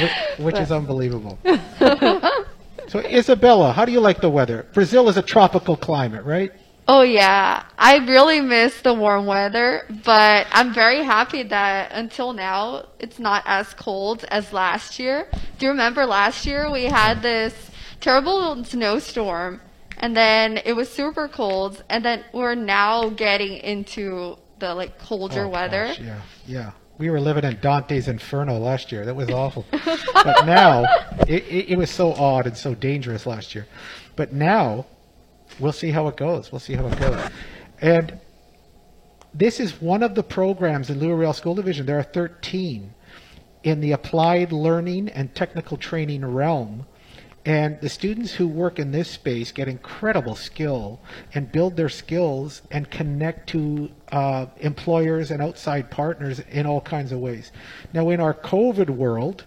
which, which is unbelievable. so, Isabella, how do you like the weather? Brazil is a tropical climate, right? Oh yeah, I really miss the warm weather, but I'm very happy that until now it's not as cold as last year. Do you remember last year we had this terrible snowstorm and then it was super cold and then we're now getting into the like colder Oh, weather. gosh, yeah, yeah. We were living in Dante's Inferno last year. That was awful. but now, it, it, it was so odd and so dangerous last year. But now, we'll see how it goes. We'll see how it goes. And this is one of the programs in Louis Riel School Division. There are 13 in the applied learning and technical training realm. And the students who work in this space get incredible skill and build their skills and connect to uh, employers and outside partners in all kinds of ways. Now, in our COVID world,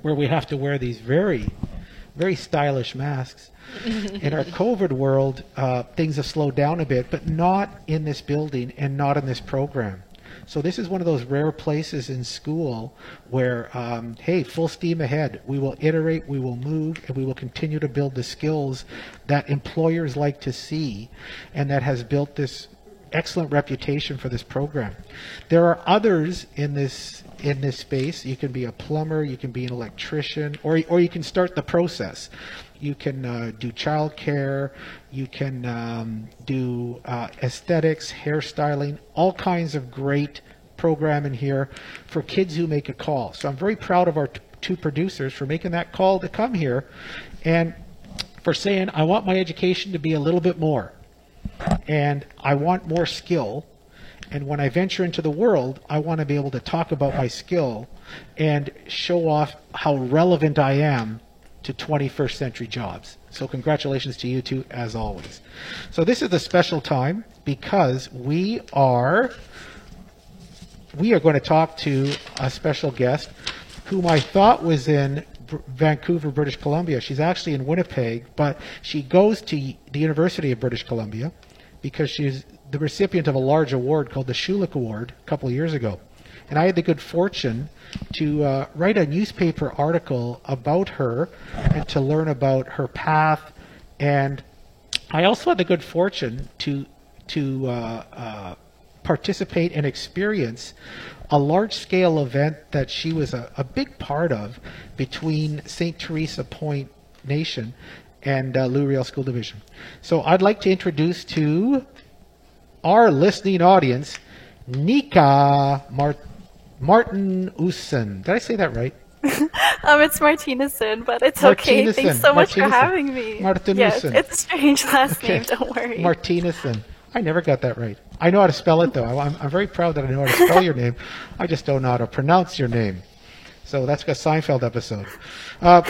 where we have to wear these very, very stylish masks, in our COVID world, uh, things have slowed down a bit, but not in this building and not in this program. So this is one of those rare places in school where, um, hey, full steam ahead. We will iterate, we will move, and we will continue to build the skills that employers like to see, and that has built this excellent reputation for this program. There are others in this in this space. You can be a plumber, you can be an electrician, or or you can start the process. You can uh, do childcare, you can um, do uh, aesthetics, hairstyling, all kinds of great program in here for kids who make a call. So I'm very proud of our t- two producers for making that call to come here, and for saying I want my education to be a little bit more and I want more skill. And when I venture into the world, I want to be able to talk about my skill and show off how relevant I am to 21st century jobs. So congratulations to you two as always. So this is a special time because we are we are going to talk to a special guest whom I thought was in Vancouver, British Columbia. She's actually in Winnipeg, but she goes to the University of British Columbia because she's the recipient of a large award called the Schulich Award a couple of years ago. And I had the good fortune to uh, write a newspaper article about her and to learn about her path. And I also had the good fortune to to uh, uh, participate and experience a large scale event that she was a, a big part of between St. Theresa Point Nation and uh, Louis Riel School Division. So I'd like to introduce to our listening audience Nika Mart- Martin Usen. Did I say that right? Um, it's Martinezson, but it's okay. Thanks so much for having me. Martinezson. Yes, it's a strange last Okay. name. Don't worry. Martinezson. I never got that right. I know how to spell it though. I'm, I'm very proud that I know how to spell your name. I just don't know how to pronounce your name. So that's a Seinfeld episode. Uh,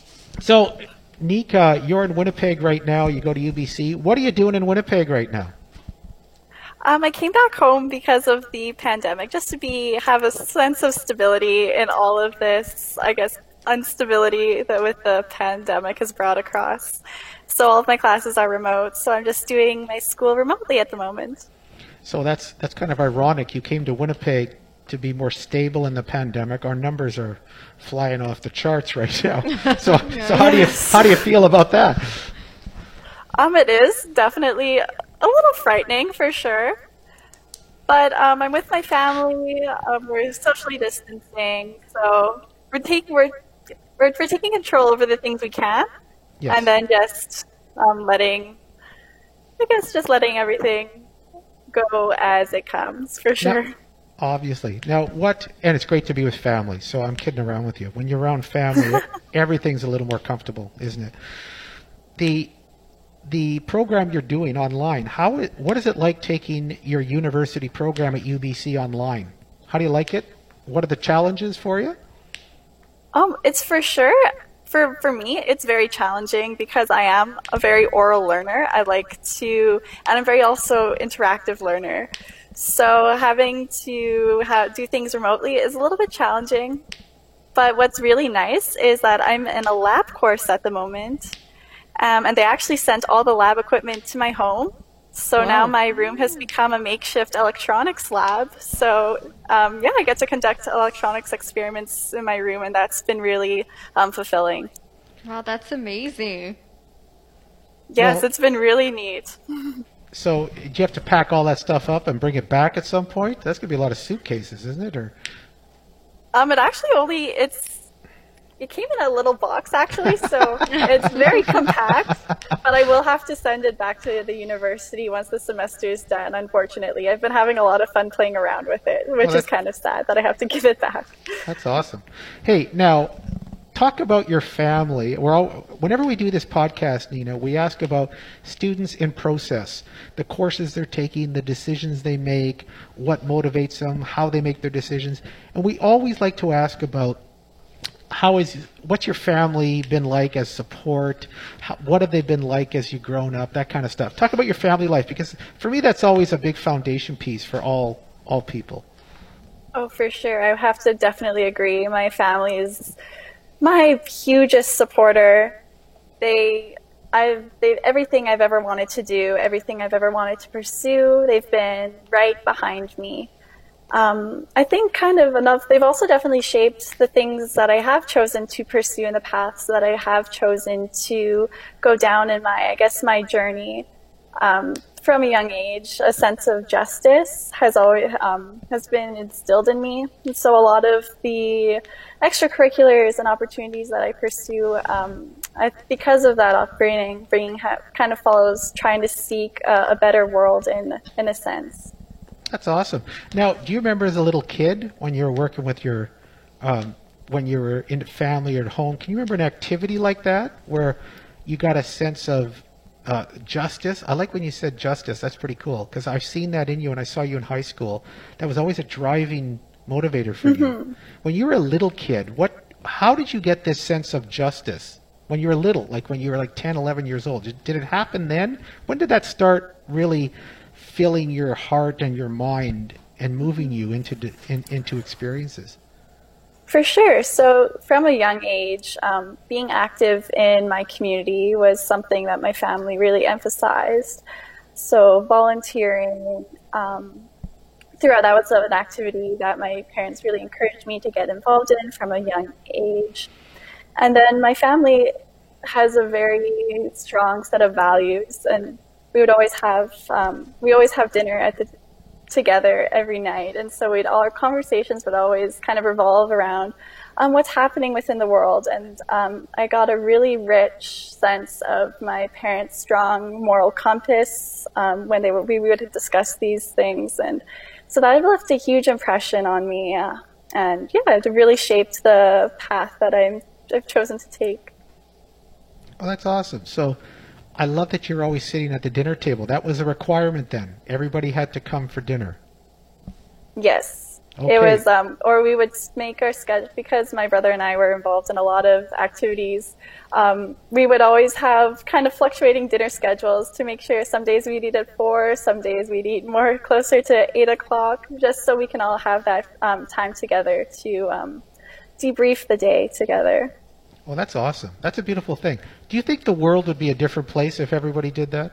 so, Nika, you're in Winnipeg right now. You go to UBC. What are you doing in Winnipeg right now? Um, I came back home because of the pandemic, just to be have a sense of stability in all of this. I guess instability that with the pandemic has brought across. So all of my classes are remote. So I'm just doing my school remotely at the moment. So that's that's kind of ironic. You came to Winnipeg to be more stable in the pandemic. Our numbers are flying off the charts right now. So so how do you how do you feel about that? Um, it is definitely a little frightening for sure. But um, I'm with my family. Um, we're socially distancing, so we're taking we're, we're we're taking control over the things we can, Yes. and then just um, letting, I guess, just letting everything go as it comes for sure. Now, obviously. Now, what, and it's great to be with family, so I'm kidding around with you. When you're around family, everything's a little more comfortable, isn't it? The, the program you're doing online, how, what is it like taking your university program at UBC online? How do you like it? What are the challenges for you? Um, it's for sure for for me, it's very challenging because I am a very oral learner. I like to, and I'm very also interactive learner. So having to do things remotely is a little bit challenging. But what's really nice is that I'm in a lab course at the moment, um, and they actually sent all the lab equipment to my home. So Wow. now my room has become a makeshift electronics lab. So um, yeah, I get to conduct electronics experiments in my room, and that's been really um, fulfilling. Wow, that's amazing. Yes, Well- it's been really neat. So do you have to pack all that stuff up and bring it back at some point? That's gonna be a lot of suitcases, isn't it? Or Um, it actually only it's it came in a little box actually, so it's very compact. But I will have to send it back to the university once the semester is done. Unfortunately, I've been having a lot of fun playing around with it, which Well, is kind of sad that I have to give it back. That's awesome. Hey, now talk about your family. We're all, whenever we do this podcast, Nina, we ask about students in process, the courses they're taking, the decisions they make, what motivates them, how they make their decisions, and we always like to ask about how is what's your family been like as support? How, what have they been like as you've grown up? That kind of stuff. Talk about your family life because for me that's always a big foundation piece for all all people. Oh, for sure. I have to definitely agree. My family is my hugest supporter. They, I've, they've everything I've ever wanted to do, everything I've ever wanted to pursue, they've been right behind me. Um, I think kind of enough. They've also definitely shaped the things that I have chosen to pursue in the paths that I have chosen to go down in my, I guess, my journey um, from a young age, a sense of justice has always um, has been instilled in me. And so a lot of the extracurriculars and opportunities that I pursue, um, I, because of that upbringing, bringing ha- kind of follows trying to seek a, a better world in in a sense. That's awesome. Now, do you remember as a little kid when you were working with your, um, when you were in family or at home? Can you remember an activity like that where you got a sense of uh, justice? I like when you said justice. That's pretty cool because I've seen that in you and I saw you in high school. That was always a driving motivator for you. When you were a little kid, what? How did you get this sense of justice? When you were little, like when you were like 10, 11 years old, did it happen then? When did that start really filling your heart and your mind and moving you into d- in, into experiences. For sure. So, from a young age, um, being active in my community was something that my family really emphasized. So, volunteering um, throughout that was an activity that my parents really encouraged me to get involved in from a young age. And then my family has a very strong set of values, and we would always have um, we always have dinner at the together every night, and so we'd all our conversations would always kind of revolve around um, what's happening within the world. And um, I got a really rich sense of my parents' strong moral compass um, when they were we would discuss these things, and so that left a huge impression on me. Uh, and yeah, it really shaped the path that I'm, I've chosen to take. Oh, that's awesome. So, I love that you're always sitting at the dinner table. That was a requirement then. Everybody had to come for dinner. Yes. Okay. It was, um, or we would make our schedule because my brother and I were involved in a lot of activities. Um, we would always have kind of fluctuating dinner schedules to make sure some days we'd eat at four, some days we'd eat more closer to eight o'clock, just so we can all have that um, time together to um, debrief the day together. Well, that's awesome. That's a beautiful thing. Do you think the world would be a different place if everybody did that?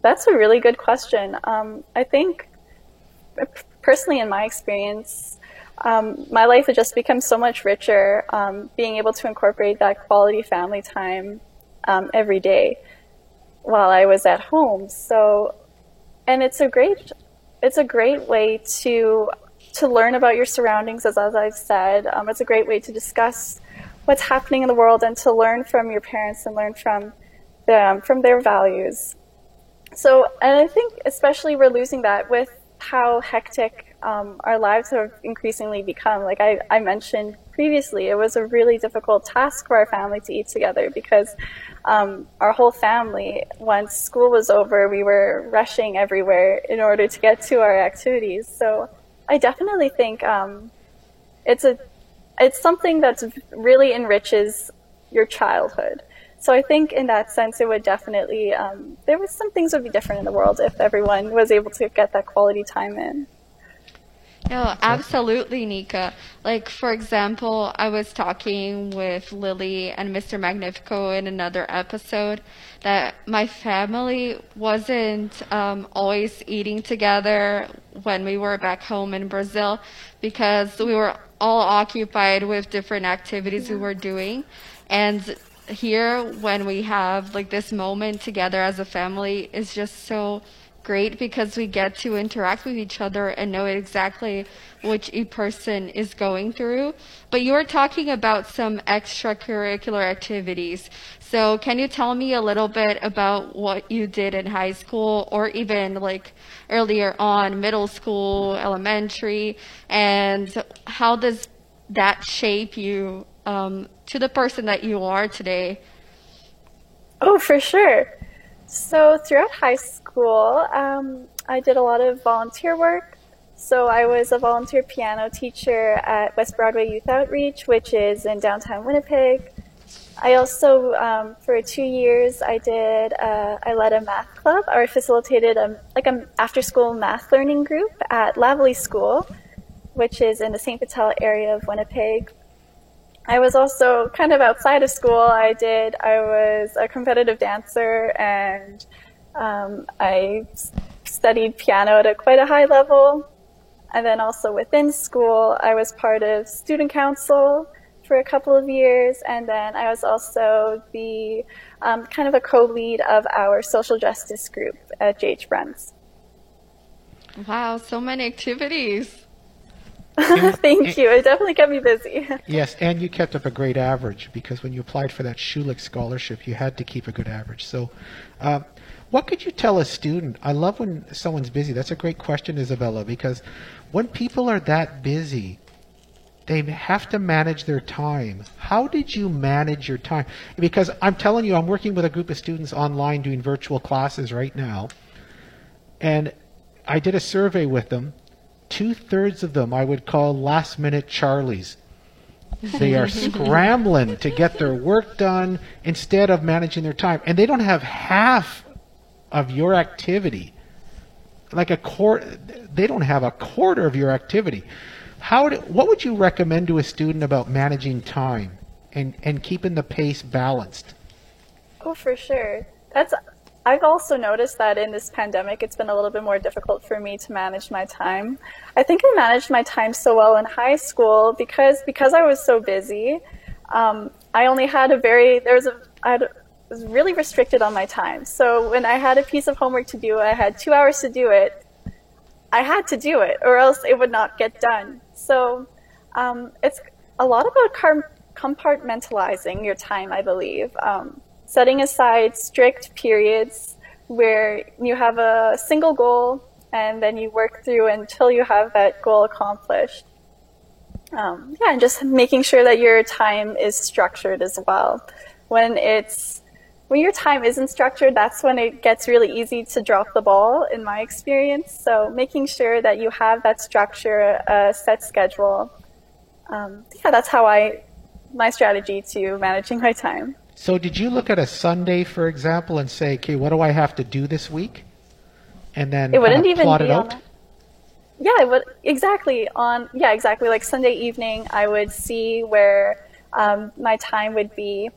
That's a really good question. Um, I think, personally, in my experience, um, my life has just become so much richer um, being able to incorporate that quality family time um, every day while I was at home. So, and it's a great, it's a great way to to learn about your surroundings, as, as I've said. Um, it's a great way to discuss what's happening in the world and to learn from your parents and learn from them, from their values. So, and I think especially we're losing that with how hectic um, our lives have increasingly become. Like I, I mentioned previously, it was a really difficult task for our family to eat together because um, our whole family, once school was over, we were rushing everywhere in order to get to our activities. So I definitely think um, it's a it's something that really enriches your childhood. So I think in that sense, it would definitely um, there was some things would be different in the world if everyone was able to get that quality time in. No, absolutely, Nika. Like, for example, I was talking with Lily and Mr. Magnifico in another episode that my family wasn't um, always eating together when we were back home in Brazil because we were all occupied with different activities we were doing. And here, when we have like this moment together as a family, is just so great because we get to interact with each other and know exactly which a person is going through. But you were talking about some extracurricular activities. So can you tell me a little bit about what you did in high school or even like earlier on, middle school, elementary, and how does that shape you um, to the person that you are today? Oh, for sure. So throughout high school, um, I did a lot of volunteer work. So I was a volunteer piano teacher at West Broadway Youth Outreach, which is in downtown Winnipeg. I also, um, for two years, I did, uh, I led a math club or facilitated a, like an after school math learning group at Lavallee School, which is in the St. Vital area of Winnipeg. I was also kind of outside of school. I did, I was a competitive dancer and um, I studied piano at a quite a high level. And then also within school, I was part of student council for a couple of years. And then I was also the um, kind of a co-lead of our social justice group at JH Bruns. Wow, so many activities. Thank you. It definitely kept me busy. Yes, and you kept up a great average because when you applied for that Schulich scholarship, you had to keep a good average. So, uh, what could you tell a student? I love when someone's busy. That's a great question, Isabella, because when people are that busy, they have to manage their time. How did you manage your time? Because I'm telling you, I'm working with a group of students online doing virtual classes right now. And I did a survey with them. Two thirds of them I would call last minute Charlies. They are scrambling to get their work done instead of managing their time. And they don't have half of your activity. Like a quarter, they don't have a quarter of your activity. How do, what would you recommend to a student about managing time and, and keeping the pace balanced? Oh, for sure. That's I've also noticed that in this pandemic, it's been a little bit more difficult for me to manage my time. I think I managed my time so well in high school because because I was so busy. Um, I only had a very there was a I had, was really restricted on my time. So when I had a piece of homework to do, I had two hours to do it. I had to do it, or else it would not get done. So um, it's a lot about compartmentalizing your time, I believe. Um, setting aside strict periods where you have a single goal and then you work through until you have that goal accomplished. Um, yeah, and just making sure that your time is structured as well. When it's when your time isn't structured, that's when it gets really easy to drop the ball, in my experience. So making sure that you have that structure, a set schedule. Um, yeah, that's how I my strategy to managing my time. So did you look at a Sunday, for example, and say, okay, what do I have to do this week? And then it wouldn't even plot be it out? that. Yeah, it would exactly on yeah exactly like Sunday evening. I would see where um, my time would be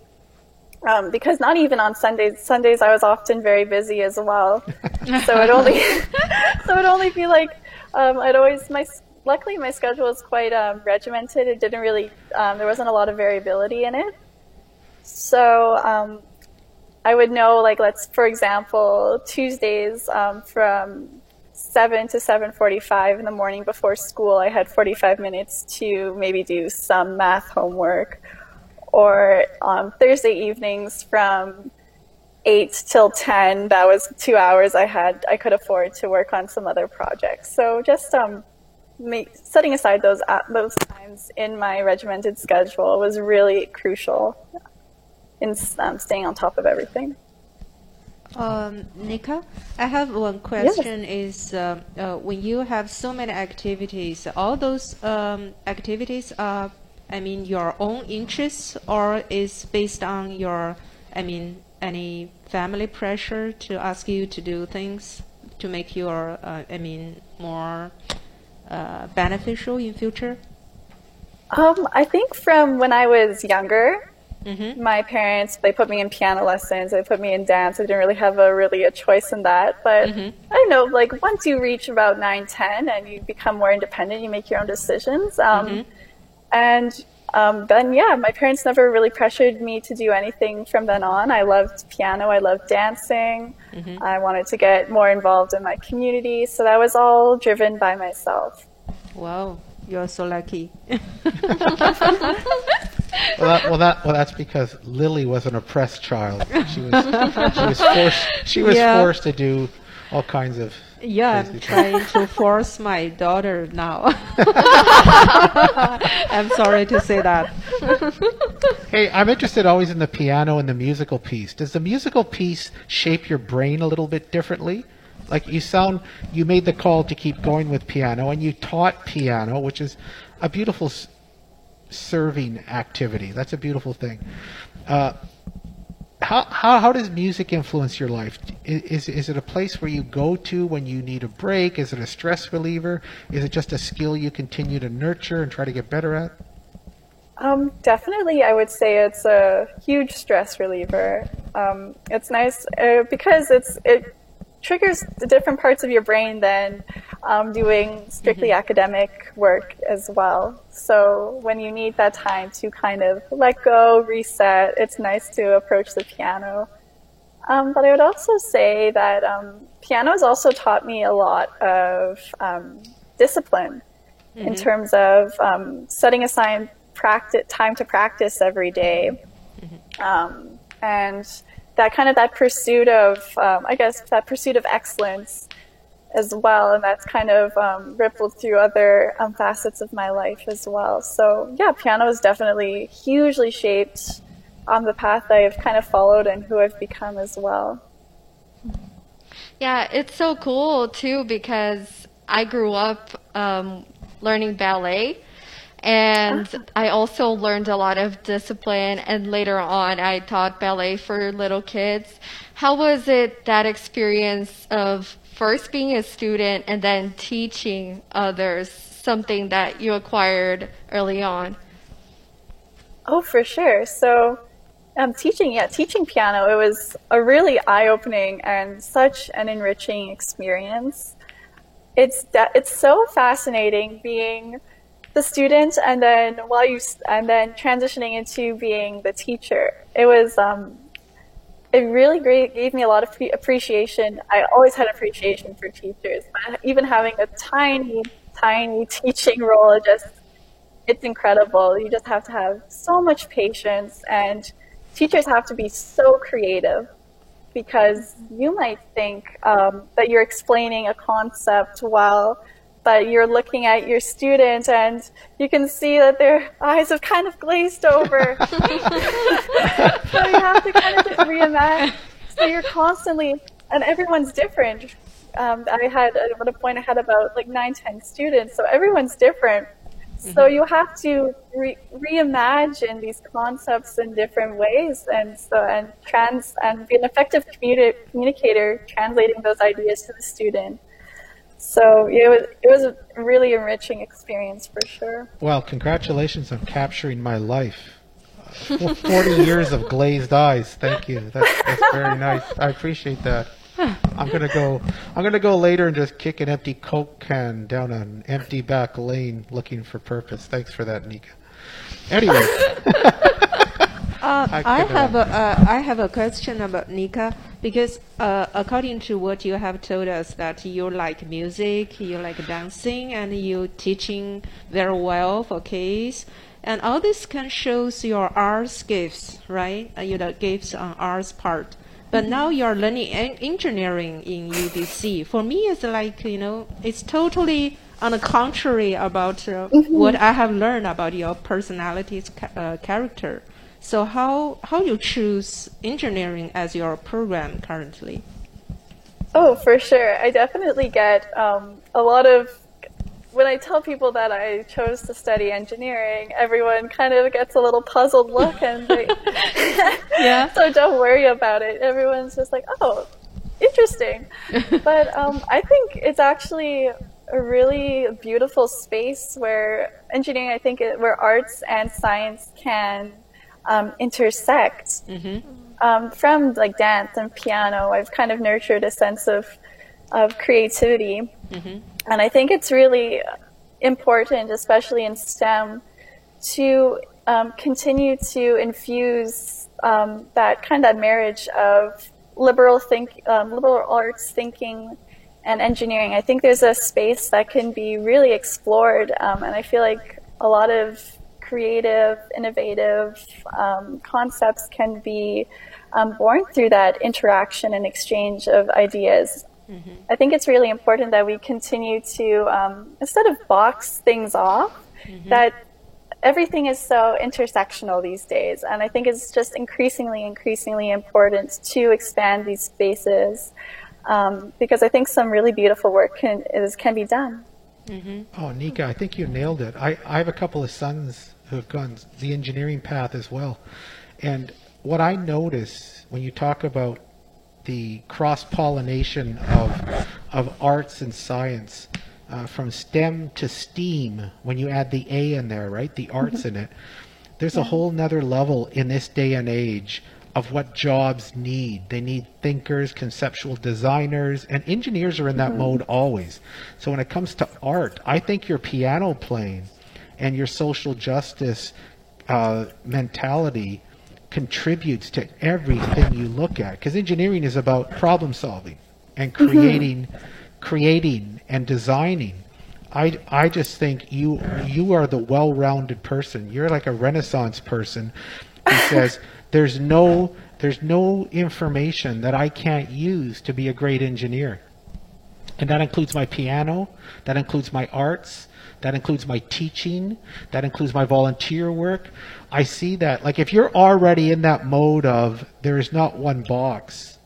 um, because not even on Sundays. Sundays I was often very busy as well, so it only so it'd only be like um, I'd always my luckily my schedule was quite um, regimented. It didn't really um, there wasn't a lot of variability in it. So um, I would know, like, let's, for example, Tuesdays um, from 7 to 7.45 in the morning before school, I had 45 minutes to maybe do some math homework. Or on Thursday evenings from 8 till 10, that was two hours I had, I could afford to work on some other projects. So just um, make, setting aside those, uh, those times in my regimented schedule was really crucial in um, staying on top of everything. Um, Nika, I have one question. Is uh, uh, when you have so many activities, all those um, activities are, I mean, your own interests, or is based on your, I mean, any family pressure to ask you to do things to make your, uh, I mean, more uh, beneficial in future? Um, I think from when I was younger, Mm-hmm. my parents they put me in piano lessons, they put me in dance. I didn't really have a really a choice in that, but I know like once you reach about nine, ten, and you become more independent, you make your own decisions. Um, And um, then yeah, my parents never really pressured me to do anything from then on. I loved piano, I loved dancing. I wanted to get more involved in my community, so that was all driven by myself. Wow, you're so lucky. Well, that, well, that well, that's because Lily was an oppressed child. She was she was forced she was Yeah. forced to do all kinds of Yeah, I'm things. trying to force my daughter now. I'm sorry to say that. Hey, I'm interested always in the piano and the musical piece. Does the musical piece shape your brain a little bit differently? Like you sound, you made the call to keep going with piano, and you taught piano, which is a beautiful serving activity. That's a beautiful thing. Uh, how, how how does music influence your life? Is is it a place where you go to when you need a break? Is it a stress reliever? Is it just a skill you continue to nurture and try to get better at? Um, definitely, I would say it's a huge stress reliever. Um, it's nice uh, because it's it triggers the different parts of your brain than um, doing strictly academic work as well. So when you need that time to kind of let go, reset, it's nice to approach the piano. Um, but I would also say that um, piano has also taught me a lot of um, discipline in terms of um, setting aside practice time to practice every day. Um, and that kind of that pursuit of um, I guess that pursuit of excellence as well, and that's kind of um, rippled through other um, facets of my life as well. So yeah, piano is definitely hugely shaped on the path I've kind of followed and who I've become as well. Yeah, it's so cool too because I grew up um, learning ballet and I also learned a lot of discipline and later on I taught ballet for little kids. How was it that experience of first being a student and then teaching others something that you acquired early on? Oh, for sure. So, um, teaching, yeah, teaching piano, it was a really eye opening and such an enriching experience. It's, de- it's so fascinating being the student and then while you, and then transitioning into being the teacher. It was, um, it really great, gave me a lot of pre- appreciation. I always had appreciation for teachers, but even having a tiny, tiny teaching role, just it's incredible. You just have to have so much patience, and teachers have to be so creative because you might think um, that you're explaining a concept well, but you're looking at your student and you can see that their eyes have kind of glazed over. so you have to kind of reimagine. So you're constantly, and everyone's different. Um, I had at one point I had about like nine, ten students, so everyone's different. So you have to re- reimagine these concepts in different ways, and so and trans and be an effective communi- communicator, translating those ideas to the student. So it was it was a really enriching experience for sure. Well, congratulations on capturing my life. Uh, 40 years of glazed eyes. Thank you. That's, that's very nice. I appreciate that. I'm gonna go. I'm gonna go later and just kick an empty Coke can down an empty back lane looking for purpose. Thanks for that, Nika. Anyway, Uh, I I have uh, a uh, I have a question about Nika because uh, according to what you have told us that you like music, you like dancing, and you teaching very well for kids, and all this can shows your arts gifts, right? Uh, your gifts on arts part. But now you're learning engineering in UBC. For me, it's like you know, it's totally on the contrary about uh, what I have learned about your personality's ca- uh, character. So how how you choose engineering as your program currently? Oh, for sure. I definitely get um, a lot of when I tell people that I chose to study engineering, everyone kind of gets a little puzzled look and they Yeah. so don't worry about it. Everyone's just like, "Oh, interesting." but um, I think it's actually a really beautiful space where engineering, I think, it, where arts and science can um, intersect. Mm-hmm. Um, from like dance and piano, I've kind of nurtured a sense of of creativity, Mm-hmm. and I think it's really important, especially in STEM, to um, continue to infuse um, that kind of marriage of liberal think, um, liberal arts thinking and engineering. I think there's a space that can be really explored, um, and I feel like a lot of creative, innovative um, concepts can be um, born through that interaction and exchange of ideas. I think it's really important that we continue to, um, instead of box things off, that everything is so intersectional these days. And I think it's just increasingly, increasingly important to expand these spaces um, because I think some really beautiful work can, is, can be done. Oh, Nika, I think you nailed it. I, I have a couple of sons have gone the engineering path as well. And what I notice when you talk about the cross pollination of, of arts and science, uh, from STEM to STEAM, when you add the A in there, right? The arts in it, there's a whole nother level in this day and age of what jobs need. They need thinkers, conceptual designers, and engineers are in that mode always. So when it comes to art, I think your piano playing and your social justice uh, mentality contributes to everything you look at. Because engineering is about problem solving and creating, creating and designing. I, I just think you you are the well-rounded person. You're like a renaissance person who says there's no there's no information that I can't use to be a great engineer. And that includes my piano, that includes my arts, that includes my teaching, that includes my volunteer work. I see that like if you're already in that mode of there is not one box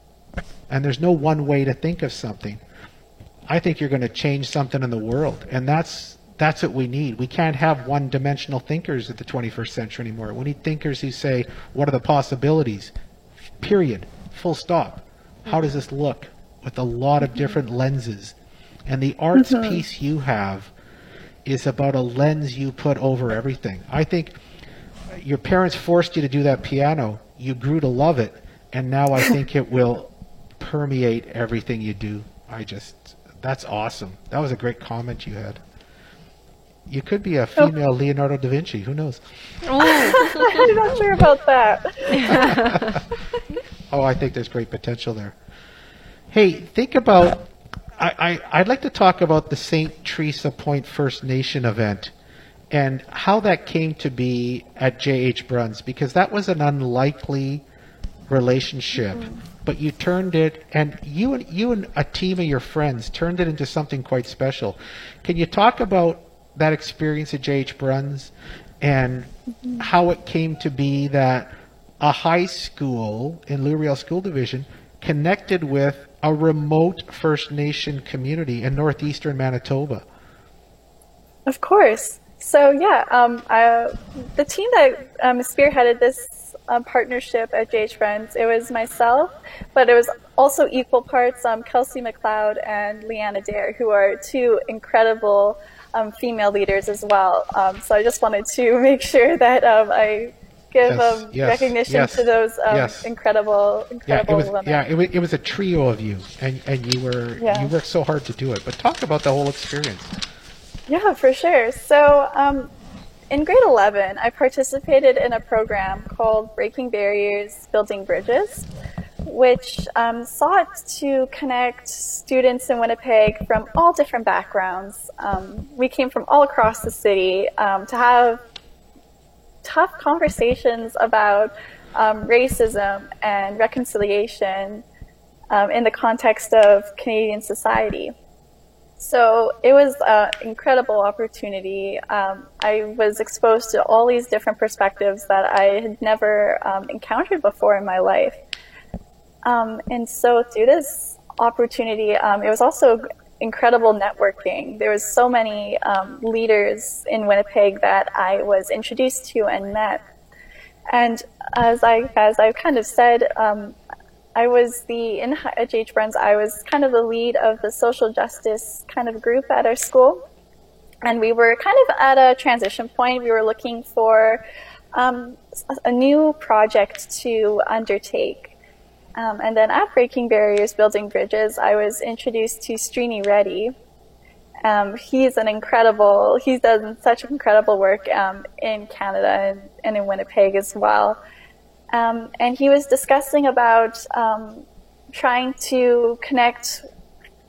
and there's no one way to think of something, I think you're going to change something in the world, and that's that's what we need. We can't have one-dimensional thinkers at the 21st century anymore. We need thinkers who say, "What are the possibilities?" Period. Full stop. How does this look? With a lot of different lenses, and the arts mm-hmm. piece you have is about a lens you put over everything. I think your parents forced you to do that piano. You grew to love it, and now I think it will permeate everything you do. I just that's awesome. That was a great comment you had. You could be a oh. female Leonardo da Vinci. Who knows? I'm not sure about that. Oh, I think there's great potential there. Hey, think about. I, I, I'd like to talk about the St. Theresa Point First Nation event and how that came to be at J.H. Bruns because that was an unlikely relationship. Mm-hmm. But you turned it, and you and you and a team of your friends turned it into something quite special. Can you talk about that experience at J.H. Bruns and mm-hmm. how it came to be that a high school in Louis Riel School Division connected with a remote First Nation community in northeastern Manitoba? Of course. So yeah, um, I, the team that um, spearheaded this um, partnership at JH Bruns, it was myself, but it was also equal parts um, Kelsey McLeod and Leanna Dare, who are two incredible um, female leaders as well. Um, so I just wanted to make sure that I give Yes, um, yes, recognition yes, to those um, yes. incredible, Yeah, incredible it was. women. Yeah, it was. It was a trio of you, and and you were Yeah. you worked so hard to do it. But talk about the whole experience. Yeah, for sure. So, um, in grade 11, I participated in a program called Breaking Barriers, Building Bridges, which um, sought to connect students in Winnipeg from all different backgrounds. Um, we came from all across the city um, to have tough conversations about um, racism and reconciliation um, in the context of Canadian society. So it was an incredible opportunity. Um, I was exposed to all these different perspectives that I had never um, encountered before in my life. Um, and so through this opportunity, um, it was also incredible networking. There was so many um, leaders in Winnipeg that I was introduced to and met. And as I as I kind of said, um, I was the in at JH Bruns. I was kind of the lead of the social justice kind of group at our school, and we were kind of at a transition point. We were looking for um, a new project to undertake. Um, and then at Breaking Barriers, Building Bridges, I was introduced to Srini Reddy. Um, he's an incredible, he's done such incredible work um, in Canada and, and, in Winnipeg as well. Um, and he was discussing about um, trying to connect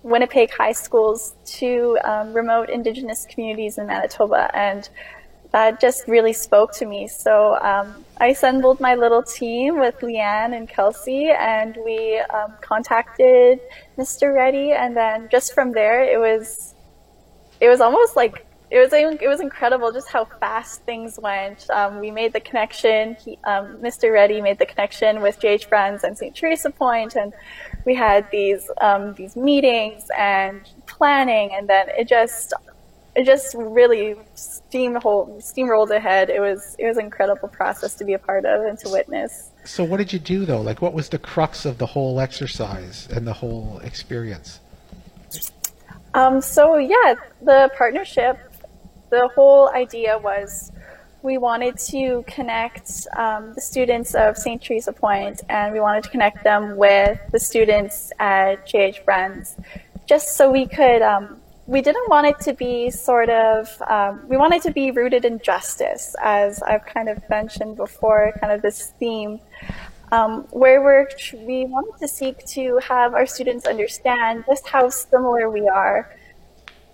Winnipeg high schools to um, remote Indigenous communities in Manitoba. And that just really spoke to me. So um, I assembled my little team with Leanne and Kelsey, and we um, contacted Mr. Reddy, and then just from there, it was it was almost like it was it was incredible just how fast things went. Um, we made the connection. He, um, Mr. Reddy made the connection with JH Bruns and St. Theresa Point, and we had these um, these meetings and planning, and then it just it just really steamrolled steamrolled ahead. It was it was an incredible process to be a part of and to witness. So what did you do though? Like what was the crux of the whole exercise and the whole experience? Um, so yeah, the partnership, the whole idea was we wanted to connect um, the students of St. Theresa Point and we wanted to connect them with the students at JH Bruns just so we could um, we didn't want it to be sort of, um, we wanted to be rooted in justice, as I've kind of mentioned before, kind of this theme, um, where we're, we wanted to seek to have our students understand just how similar we are,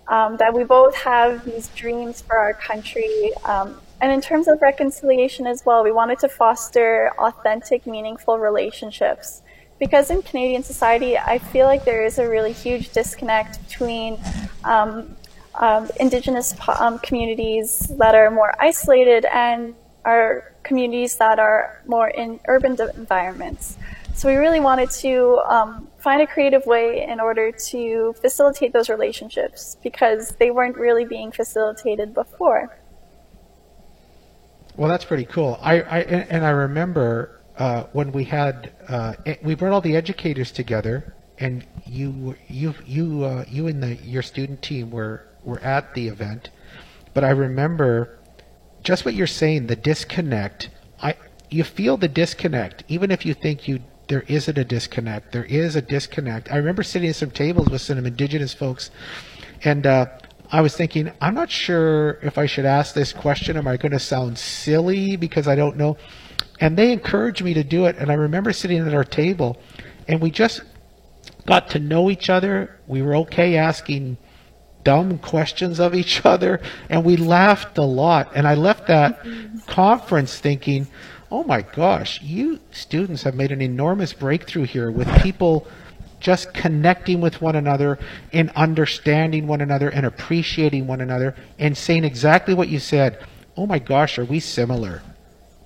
um, that we both have these dreams for our country. Um, and in terms of reconciliation as well, we wanted to foster authentic, meaningful relationships because in Canadian society, I feel like there is a really huge disconnect between um, um, Indigenous um, communities that are more isolated and our communities that are more in urban environments. So we really wanted to um, find a creative way in order to facilitate those relationships because they weren't really being facilitated before. Well, that's pretty cool. I, I and I remember uh, when we had uh, we brought all the educators together, and you you you uh, you and the your student team were were at the event. But I remember just what you're saying, the disconnect. I you feel the disconnect, even if you think you there isn't a disconnect. There is a disconnect. I remember sitting at some tables with some indigenous folks, and uh, I was thinking, I'm not sure if I should ask this question. Am I going to sound silly because I don't know? And they encouraged me to do it. And I remember sitting at our table and we just got to know each other. We were okay asking dumb questions of each other and we laughed a lot. And I left that mm-hmm. conference thinking, oh my gosh, you students have made an enormous breakthrough here with people just connecting with one another and understanding one another and appreciating one another and saying exactly what you said. Oh my gosh, are we similar?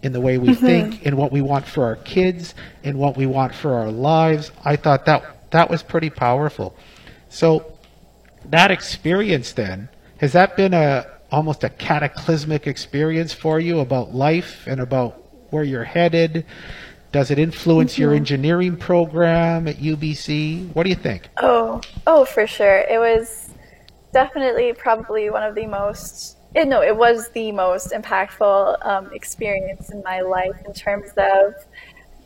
In the way we mm-hmm. think, in what we want for our kids, in what we want for our lives. I thought that that was pretty powerful. So that experience then has that been a almost a cataclysmic experience for you about life and about where you're headed? Does it influence mm-hmm. your engineering program at UBC? What do you think? Oh, oh, for sure. It was definitely probably one of the most it, no, it was the most impactful um, experience in my life in terms of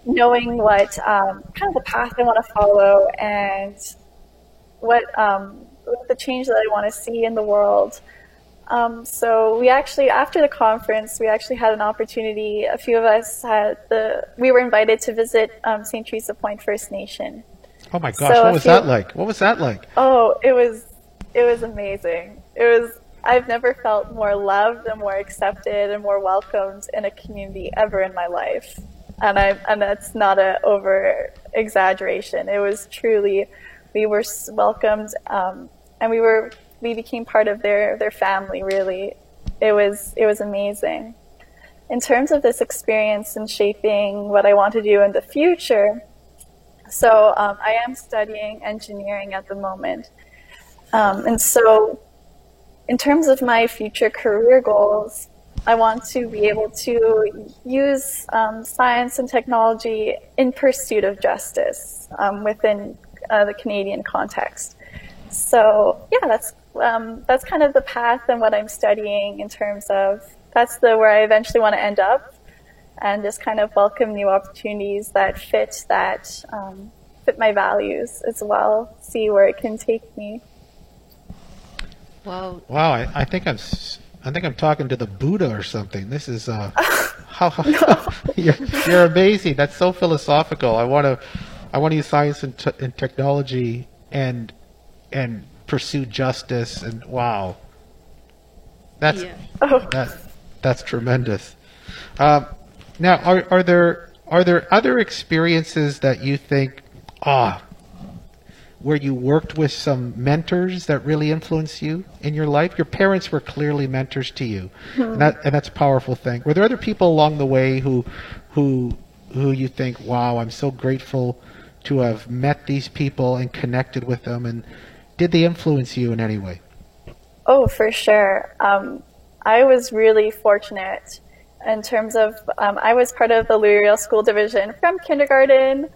knowing what um, kind of the path I want to follow and what, um, what the change that I want to see in the world. Um, so we actually, after the conference, we actually had an opportunity. A few of us had the. We were invited to visit um, St. Theresa Point First Nation. Oh my gosh! So what was few, that like? What was that like? Oh, it was, it was amazing. It was I've never felt more loved and more accepted and more welcomed in a community ever in my life. And I and that's not an over exaggeration. It was truly, we were welcomed, um, and we were we became part of their their family. Really, it was it was amazing. In terms of this experience and shaping what I want to do in the future, so um, I am studying engineering at the moment, um, and so in terms of my future career goals, I want to be able to use um, science and technology in pursuit of justice um, within uh, the Canadian context. So yeah, that's um, that's kind of the path and what I'm studying in terms of that's the where I eventually want to end up, and just kind of welcome new opportunities that fit that um, fit my values as well. See where it can take me. Wow. Wow, I, I think I'm I think I'm talking to the Buddha or something. This is uh, how, how you're, you're amazing. That's so philosophical. I want to I want to use science and, t- and technology and and pursue justice and wow, that's Yeah. Oh, that that's tremendous. Um, now, are are there are there other experiences that you think ah where you worked with some mentors that really influenced you in your life? Your parents were clearly mentors to you, and, that, and that's a powerful thing. Were there other people along the way who who who you think, wow, I'm so grateful to have met these people and connected with them, and did they influence you in any way? Oh, for sure. Um, I was really fortunate in terms of um, I was part of the Louis Riel School Division from kindergarten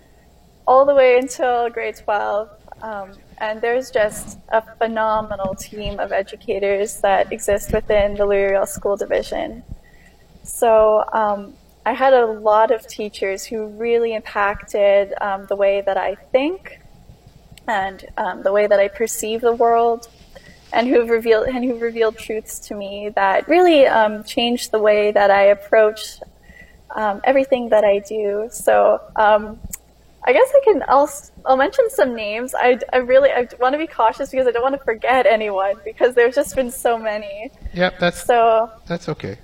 all the way until grade 12. Um, and there's just a phenomenal team of educators that exist within the Louis Riel School Division. So um, I had a lot of teachers who really impacted um, the way that I think and um, the way that I perceive the world and who've revealed and who've revealed truths to me that really um, changed the way that I approach um, everything that I do. So I guess I can. I'll I'll mention some names. I, I really I want to be cautious because I don't want to forget anyone because there's just been so many. Yep, that's So that's okay.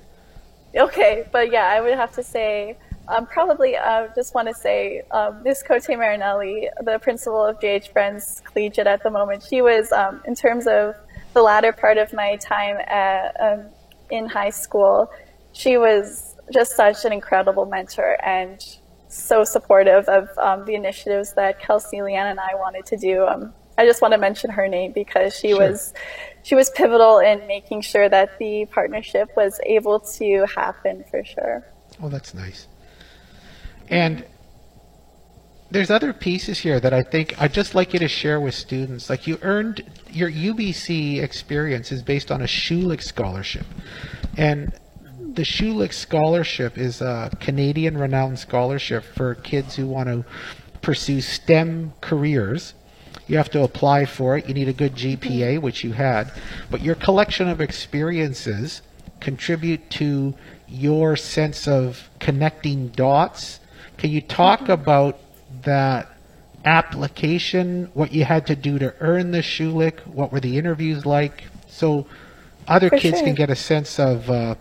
Okay, but yeah, I would have to say, um, probably, I uh, just want to say, um, Ms. Cote Marinelli, the principal of JH Bruns Collegiate at the moment, she was, um, in terms of the latter part of my time at, um, in high school, she was just such an incredible mentor and so supportive of um, the initiatives that Kelsey, Leanne, and I wanted to do. Um, I just want to mention her name because she Sure. was she was pivotal in making sure that the partnership was able to happen for sure. Well, that's nice. And there's other pieces here that I think I'd just like you to share with students. Like you earned your UBC experience is based on a Schulich scholarship. And the Schulich scholarship is a Canadian renowned scholarship for kids who want to pursue STEM careers. You have to apply for it. You need a good GPA, which you had. But your collection of experiences contribute to your sense of connecting dots. Can you talk about that application, what you had to do to earn the Schulich, what were the interviews like, so other For kids sure. can get a sense of uh,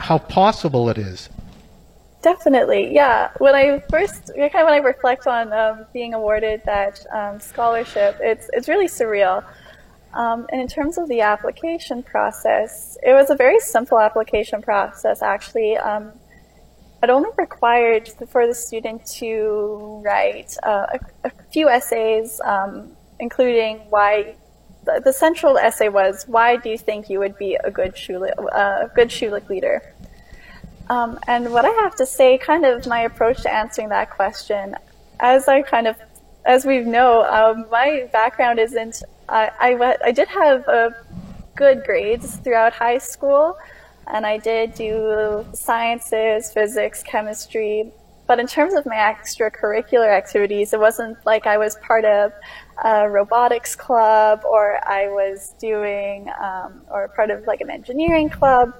how possible it is. Definitely, yeah. When I first, kind of when I reflect on um, being awarded that um, scholarship, it's it's really surreal. Um, and in terms of the application process, it was a very simple application process. Actually, um, it only required for the student to write uh, a, a few essays, um, including why. The, the central essay was, "Why do you think you would be a good Schulich, uh, good leader?" Um, and what I have to say, kind of my approach to answering that question, as I kind of, as we know, um, my background isn't. I, I I did have uh, good grades throughout high school, and I did do sciences, physics, chemistry. But in terms of my extracurricular activities, it wasn't like I was part of a robotics club or I was doing, um, or part of like an engineering club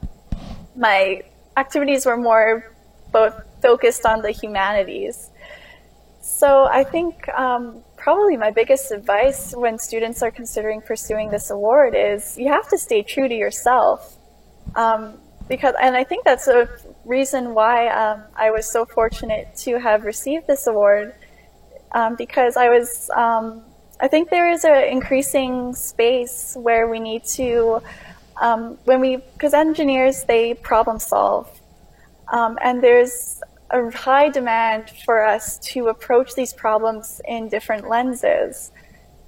my activities were more both focused on the humanities. So I think um, probably my biggest advice when students are considering pursuing this award is you have to stay true to yourself. Um, because, and I think that's a reason why um, I was so fortunate to have received this award um, because I was, um, I think there is an increasing space where we need to, um, when we, because engineers, they problem solve. Um, and there's a high demand for us to approach these problems in different lenses.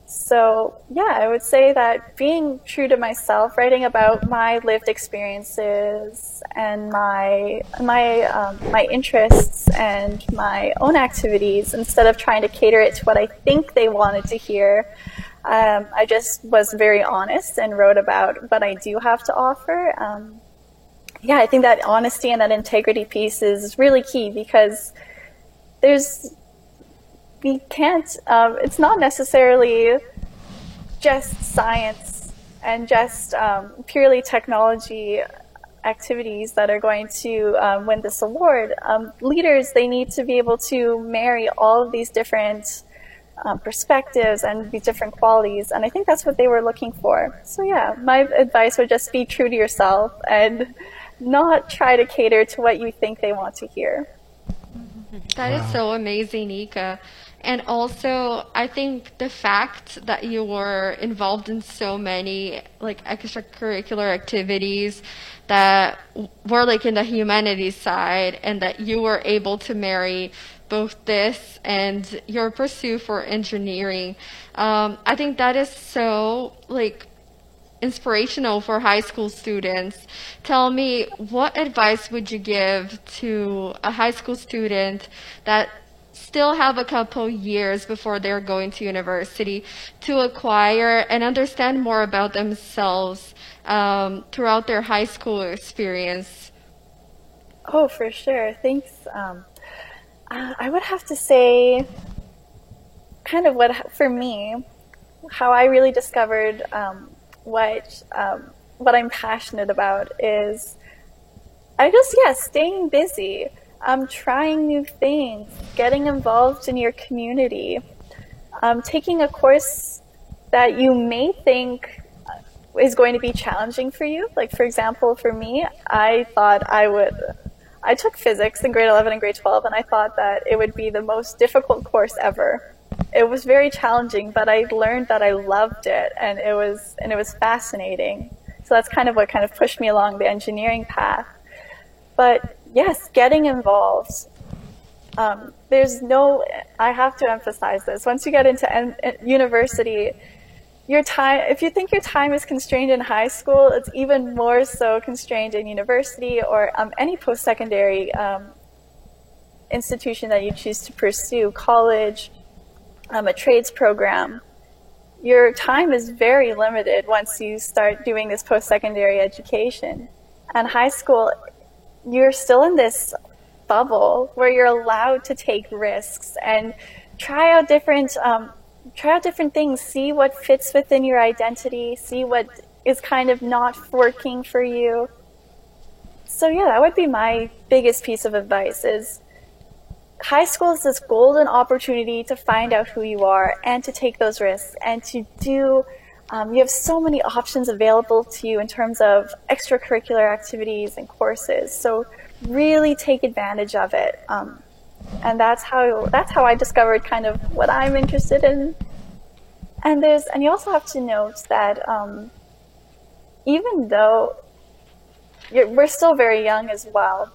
So, yeah, I would say that being true to myself, writing about my lived experiences and my my um, my interests and my own activities, instead of trying to cater it to what I think they wanted to hear, um, I just was very honest and wrote about what I do have to offer. Um, yeah, I think that honesty and that integrity piece is really key because there's we can't. Um, it's not necessarily just science and just um, purely technology activities that are going to um, win this award. Um, leaders they need to be able to marry all of these different um, perspectives and these different qualities, and I think that's what they were looking for. So yeah, my advice would just be true to yourself and not try to cater to what you think they want to hear. That wow. is so amazing, Nika. And also, I think the fact that you were involved in so many like extracurricular activities that were like in the humanities side, and that you were able to marry both this and your pursuit for engineering, um, I think that is so like inspirational for high school students. Tell me, what advice would you give to a high school student that still have a couple years before they're going to university to acquire and understand more about themselves um, throughout their high school experience? Oh, for sure. Thanks. Um, uh, I would have to say, kind of what, for me, how I really discovered um, what um, what I'm passionate about is I just yeah staying busy, um, trying new things, getting involved in your community, um, taking a course that you may think is going to be challenging for you. Like for example, for me, I thought I would. I took physics in grade 11 and grade 12, and I thought that it would be the most difficult course ever it was very challenging, but I learned that I loved it and it was and it was fascinating. So that's kind of what kind of pushed me along the engineering path. But yes, getting involved. Um, there's no. I have to emphasize this. Once you get into en- university, your time. If you think your time is constrained in high school, it's even more so constrained in university or um, any post-secondary um, institution that you choose to pursue, college um, a trades program, your time is very limited once you start doing this post secondary education. And high school, you're still in this bubble where you're allowed to take risks and try out different um, try out different things see what fits within your identity see what is kind of not working for you. So yeah that would be my biggest piece of advice is high school is this golden opportunity to find out who you are and to take those risks and to do um, you have so many options available to you in terms of extracurricular activities and courses so really take advantage of it um, and that's how that's how i discovered kind of what i'm interested in and there's and you also have to note that um, even though we're still very young as well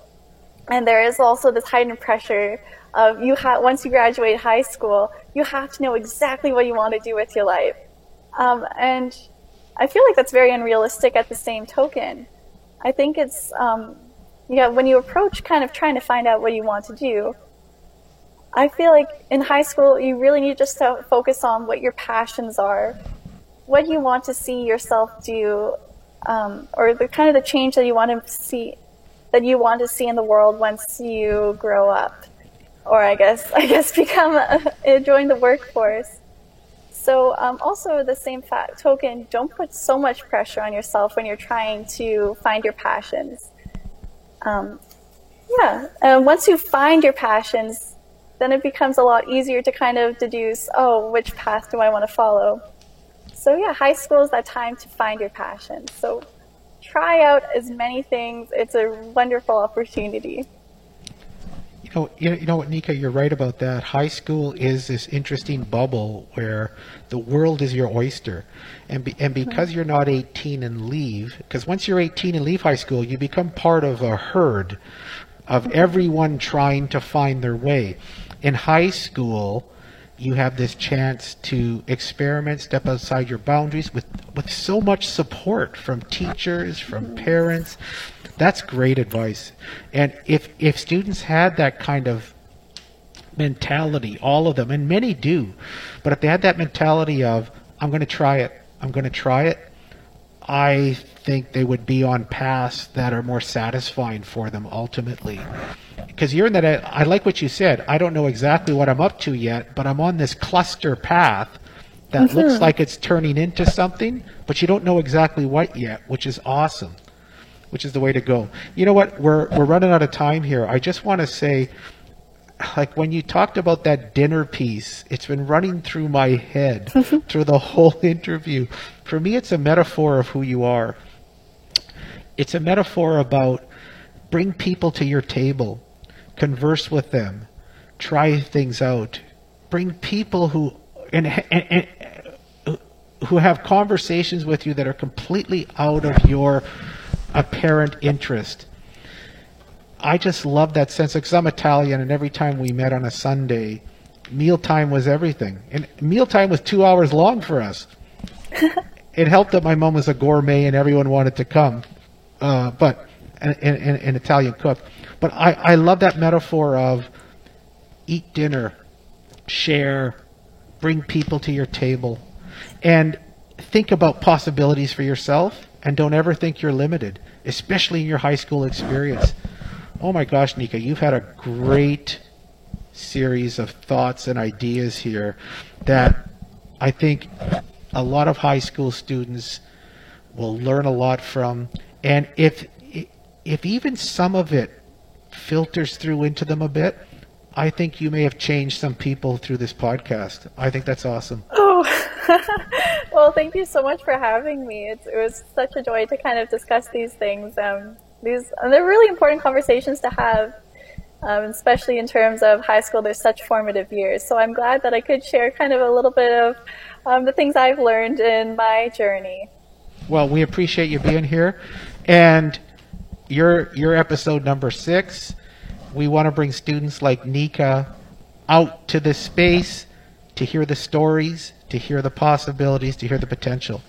and there is also this heightened pressure of you have once you graduate high school, you have to know exactly what you want to do with your life. Um, and I feel like that's very unrealistic at the same token. I think it's, um, when you approach kind of trying to find out what you want to do, I feel like in high school, you really need just to focus on what your passions are, what you want to see yourself do, um, or the kind of the change that you want to see, that you want to see in the world once you grow up or I guess I guess become a, join the workforce. So um, also the same fact, token, don't put so much pressure on yourself when you're trying to find your passions. Um, yeah, and once you find your passions, then it becomes a lot easier to kind of deduce, oh, which path do I want to follow? So yeah, high school is that time to find your passions. So try out as many things. It's a wonderful opportunity. You know, you know, you know what, Nika, you're right about that. High school is this interesting bubble where the world is your oyster, and be, and because you're not 18 and leave, because once you're 18 and leave high school, you become part of a herd of mm-hmm. everyone trying to find their way. In high school, you have this chance to experiment, step outside your boundaries with, with so much support from teachers, from mm-hmm. parents. That's great advice. And if, if students had that kind of mentality, all of them, and many do, but if they had that mentality of, I'm going to try it, I'm going to try it, I think they would be on paths that are more satisfying for them ultimately. Because you're in that, I like what you said. I don't know exactly what I'm up to yet, but I'm on this cluster path that looks mm-hmm. like it's turning into something, but you don't know exactly what yet, which is awesome. Which is the way to go. You know what? We're we're running out of time here. I just want to say like when you talked about that dinner piece, it's been running through my head through the whole interview. For me, it's a metaphor of who you are. It's a metaphor about bring people to your table, converse with them, try things out, bring people who and, and, and who have conversations with you that are completely out of your apparent interest. I just love that sense because I'm Italian, and every time we met on a Sunday, mealtime was everything. And mealtime was two hours long for us. it helped that my mom was a gourmet and everyone wanted to come, uh, but an, an, an Italian cook. But I, I love that metaphor of eat dinner, share, bring people to your table, and think about possibilities for yourself. And don't ever think you're limited, especially in your high school experience. Oh my gosh, Nika, you've had a great series of thoughts and ideas here that I think a lot of high school students will learn a lot from. And if if even some of it filters through into them a bit, I think you may have changed some people through this podcast. I think that's awesome. Oh, well, thank you so much for having me. It's, it was such a joy to kind of discuss these things. Um, these and they're really important conversations to have, um, especially in terms of high school. They're such formative years. So I'm glad that I could share kind of a little bit of um, the things I've learned in my journey. Well, we appreciate you being here, and your your episode number six. We want to bring students like Nika out to this space to hear the stories, to hear the possibilities, to hear the potential.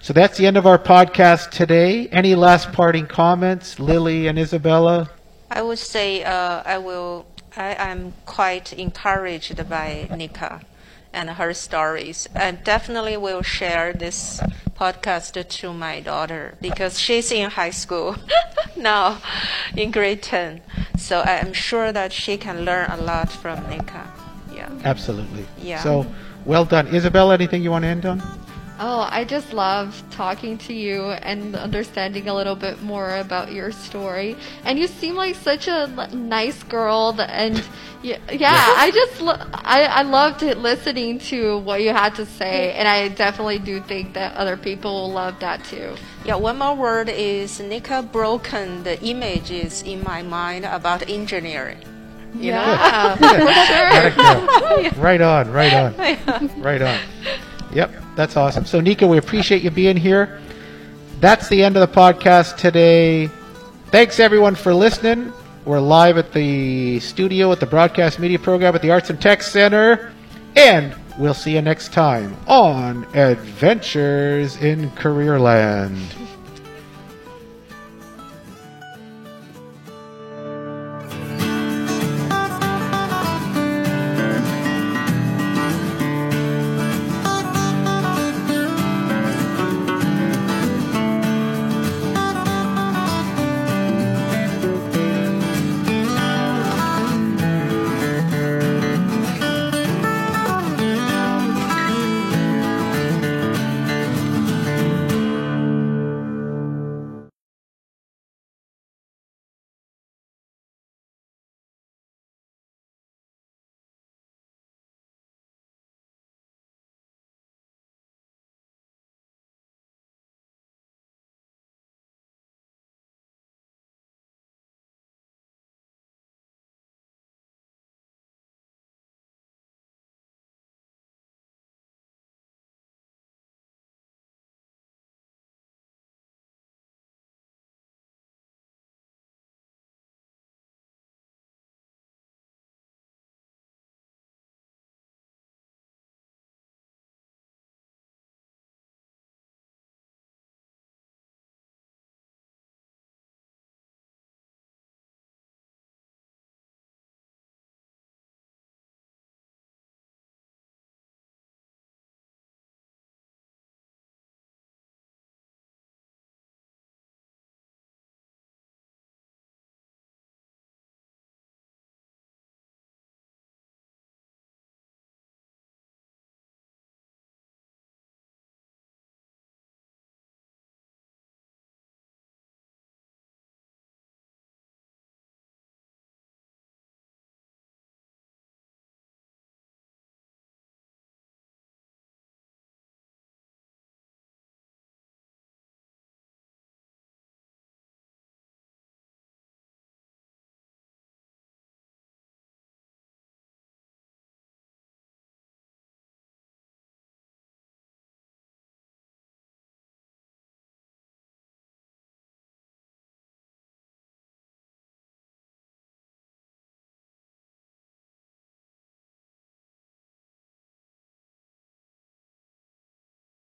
So that's the end of our podcast today. Any last parting comments, Lily and Isabella? I would say uh, I will. I am quite encouraged by Nika and her stories. I definitely will share this podcast to my daughter because she's in high school now, in grade ten. So I am sure that she can learn a lot from Nika. Yeah. Absolutely. Yeah. So well done, Isabella. Anything you want to end on? Oh, I just love talking to you and understanding a little bit more about your story. And you seem like such a nice girl, and yeah, yeah I just lo- I I loved listening to what you had to say, and I definitely do think that other people will love that too. Yeah, one more word is Nika broken the images in my mind about engineering. You yeah, sure. right on, right on, right on. Yep, that's awesome. So, Nika, we appreciate you being here. That's the end of the podcast today. Thanks, everyone, for listening. We're live at the studio at the Broadcast Media Program at the Arts and Tech Center. And we'll see you next time on Adventures in Careerland.